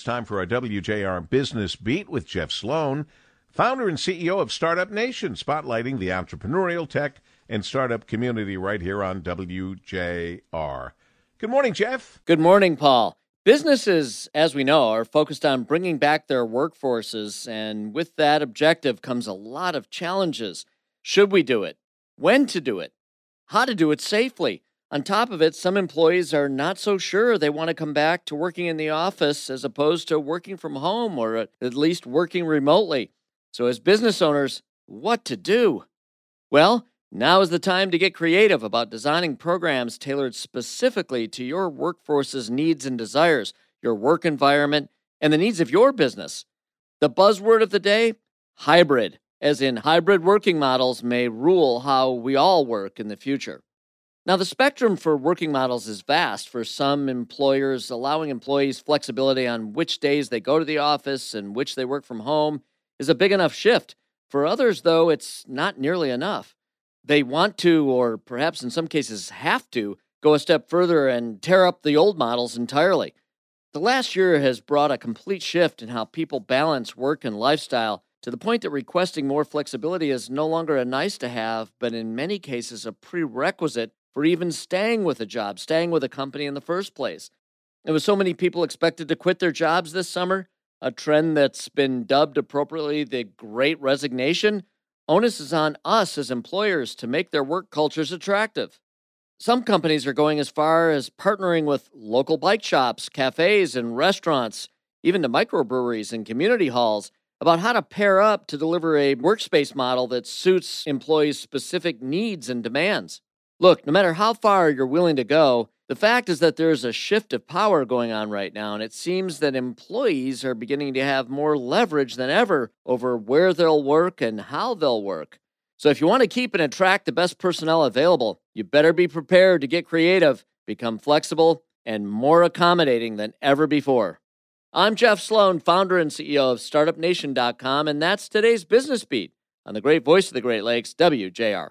It's time for our WJR Business Beat with Jeff Sloan, founder and CEO of Startup Nation, spotlighting the entrepreneurial tech and startup community right here on WJR. Good morning, Jeff. Good morning, Paul. Businesses, as we know, are focused on bringing back their workforces, and with that objective comes a lot of challenges. Should we do it? When to do it? How to do it safely? On top of it, some employees are not so sure they want to come back to working in the office as opposed to working from home or uh, at least working remotely. So, as business owners, what to do? Well, now is the time to get creative about designing programs tailored specifically to your workforce's needs and desires, your work environment, and the needs of your business. The buzzword of the day hybrid, as in hybrid working models may rule how we all work in the future. Now, the spectrum for working models is vast. For some employers, allowing employees flexibility on which days they go to the office and which they work from home is a big enough shift. For others, though, it's not nearly enough. They want to, or perhaps in some cases have to, go a step further and tear up the old models entirely. The last year has brought a complete shift in how people balance work and lifestyle to the point that requesting more flexibility is no longer a nice to have, but in many cases a prerequisite for even staying with a job, staying with a company in the first place. There was so many people expected to quit their jobs this summer, a trend that's been dubbed appropriately the great resignation. Onus is on us as employers to make their work cultures attractive. Some companies are going as far as partnering with local bike shops, cafes, and restaurants, even to microbreweries and community halls, about how to pair up to deliver a workspace model that suits employees' specific needs and demands. Look, no matter how far you're willing to go, the fact is that there's a shift of power going on right now, and it seems that employees are beginning to have more leverage than ever over where they'll work and how they'll work. So, if you want to keep and attract the best personnel available, you better be prepared to get creative, become flexible, and more accommodating than ever before. I'm Jeff Sloan, founder and CEO of StartupNation.com, and that's today's Business Beat on the great voice of the Great Lakes, WJR.